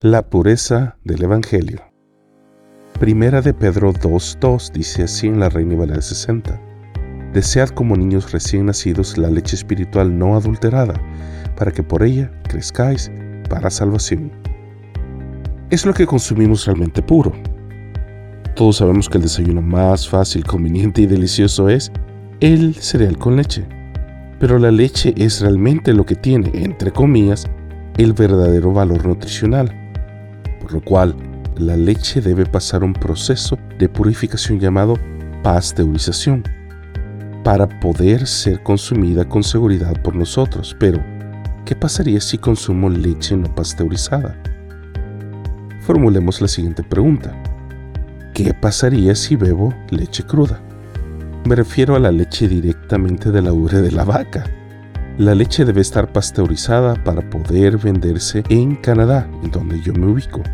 La pureza del Evangelio. Primera de Pedro 2.2 dice así en la Reina Valera 60. Desead como niños recién nacidos la leche espiritual no adulterada, para que por ella crezcáis para salvación. Es lo que consumimos realmente puro. Todos sabemos que el desayuno más fácil, conveniente y delicioso es el cereal con leche. Pero la leche es realmente lo que tiene, entre comillas, el verdadero valor nutricional lo cual la leche debe pasar un proceso de purificación llamado pasteurización para poder ser consumida con seguridad por nosotros. Pero, ¿qué pasaría si consumo leche no pasteurizada? Formulemos la siguiente pregunta. ¿Qué pasaría si bebo leche cruda? Me refiero a la leche directamente de la ubre de la vaca. La leche debe estar pasteurizada para poder venderse en Canadá, en donde yo me ubico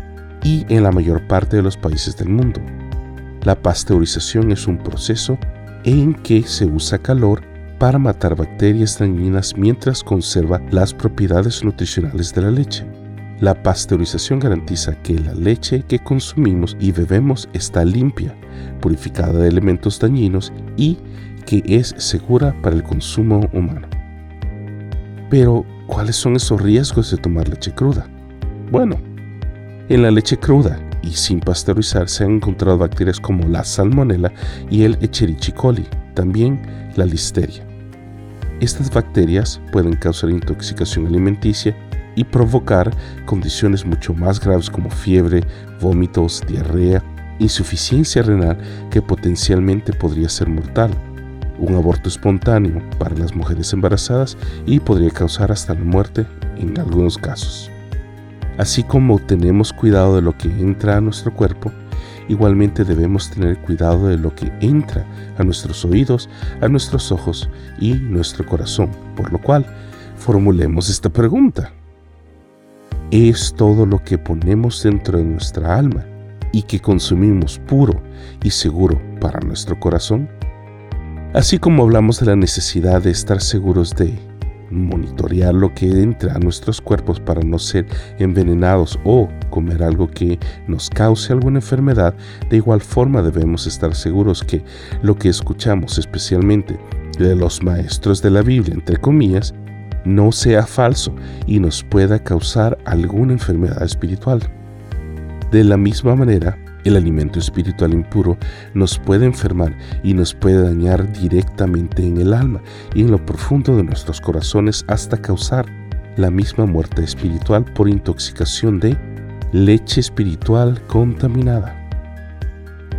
y en la mayor parte de los países del mundo. La pasteurización es un proceso en que se usa calor para matar bacterias dañinas mientras conserva las propiedades nutricionales de la leche. La pasteurización garantiza que la leche que consumimos y bebemos está limpia, purificada de elementos dañinos y que es segura para el consumo humano. Pero, ¿cuáles son esos riesgos de tomar leche cruda? Bueno, en la leche cruda y sin pasteurizar se han encontrado bacterias como la salmonella y el Echerichia coli, también la listeria. Estas bacterias pueden causar intoxicación alimenticia y provocar condiciones mucho más graves como fiebre, vómitos, diarrea, insuficiencia renal que potencialmente podría ser mortal, un aborto espontáneo para las mujeres embarazadas y podría causar hasta la muerte en algunos casos. Así como tenemos cuidado de lo que entra a nuestro cuerpo, igualmente debemos tener cuidado de lo que entra a nuestros oídos, a nuestros ojos y nuestro corazón. Por lo cual, formulemos esta pregunta. ¿Es todo lo que ponemos dentro de nuestra alma y que consumimos puro y seguro para nuestro corazón? Así como hablamos de la necesidad de estar seguros de monitorear lo que entra a nuestros cuerpos para no ser envenenados o comer algo que nos cause alguna enfermedad, de igual forma debemos estar seguros que lo que escuchamos, especialmente de los maestros de la Biblia, entre comillas, no sea falso y nos pueda causar alguna enfermedad espiritual. De la misma manera, el alimento espiritual impuro nos puede enfermar y nos puede dañar directamente en el alma y en lo profundo de nuestros corazones hasta causar la misma muerte espiritual por intoxicación de leche espiritual contaminada.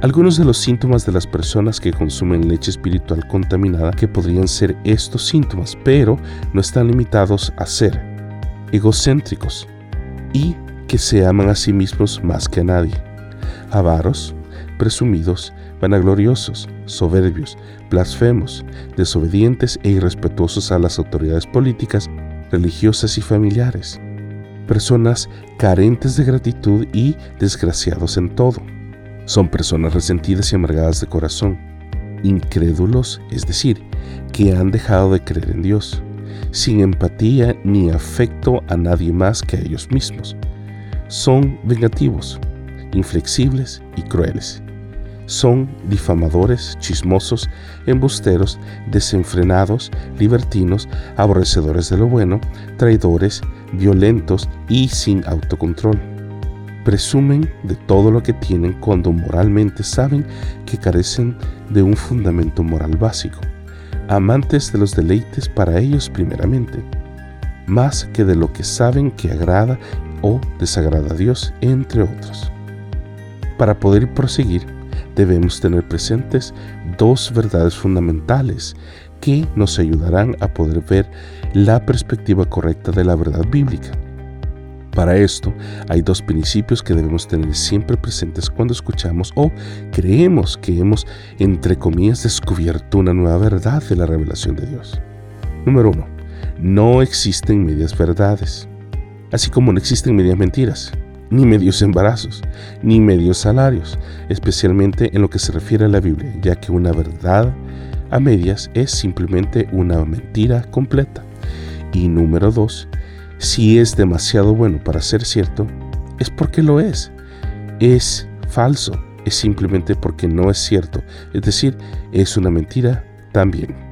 Algunos de los síntomas de las personas que consumen leche espiritual contaminada que podrían ser estos síntomas, pero no están limitados a ser egocéntricos y que se aman a sí mismos más que a nadie avaros, presumidos, vanagloriosos, soberbios, blasfemos, desobedientes e irrespetuosos a las autoridades políticas, religiosas y familiares, personas carentes de gratitud y desgraciados en todo. Son personas resentidas y amargadas de corazón, incrédulos, es decir, que han dejado de creer en Dios, sin empatía ni afecto a nadie más que a ellos mismos. Son vengativos, inflexibles y crueles. Son difamadores, chismosos, embusteros, desenfrenados, libertinos, aborrecedores de lo bueno, traidores, violentos y sin autocontrol. Presumen de todo lo que tienen cuando moralmente saben que carecen de un fundamento moral básico. Amantes de los deleites para ellos primeramente, más que de lo que saben que agrada o desagrada a Dios, entre otros. Para poder proseguir, debemos tener presentes dos verdades fundamentales que nos ayudarán a poder ver la perspectiva correcta de la verdad bíblica. Para esto hay dos principios que debemos tener siempre presentes cuando escuchamos o creemos que hemos, entre comillas, descubierto una nueva verdad de la revelación de Dios. Número uno, no existen medias verdades, así como no existen medias mentiras ni medios embarazos, ni medios salarios, especialmente en lo que se refiere a la Biblia, ya que una verdad a medias es simplemente una mentira completa. Y número dos, si es demasiado bueno para ser cierto, es porque lo es. Es falso, es simplemente porque no es cierto, es decir, es una mentira también.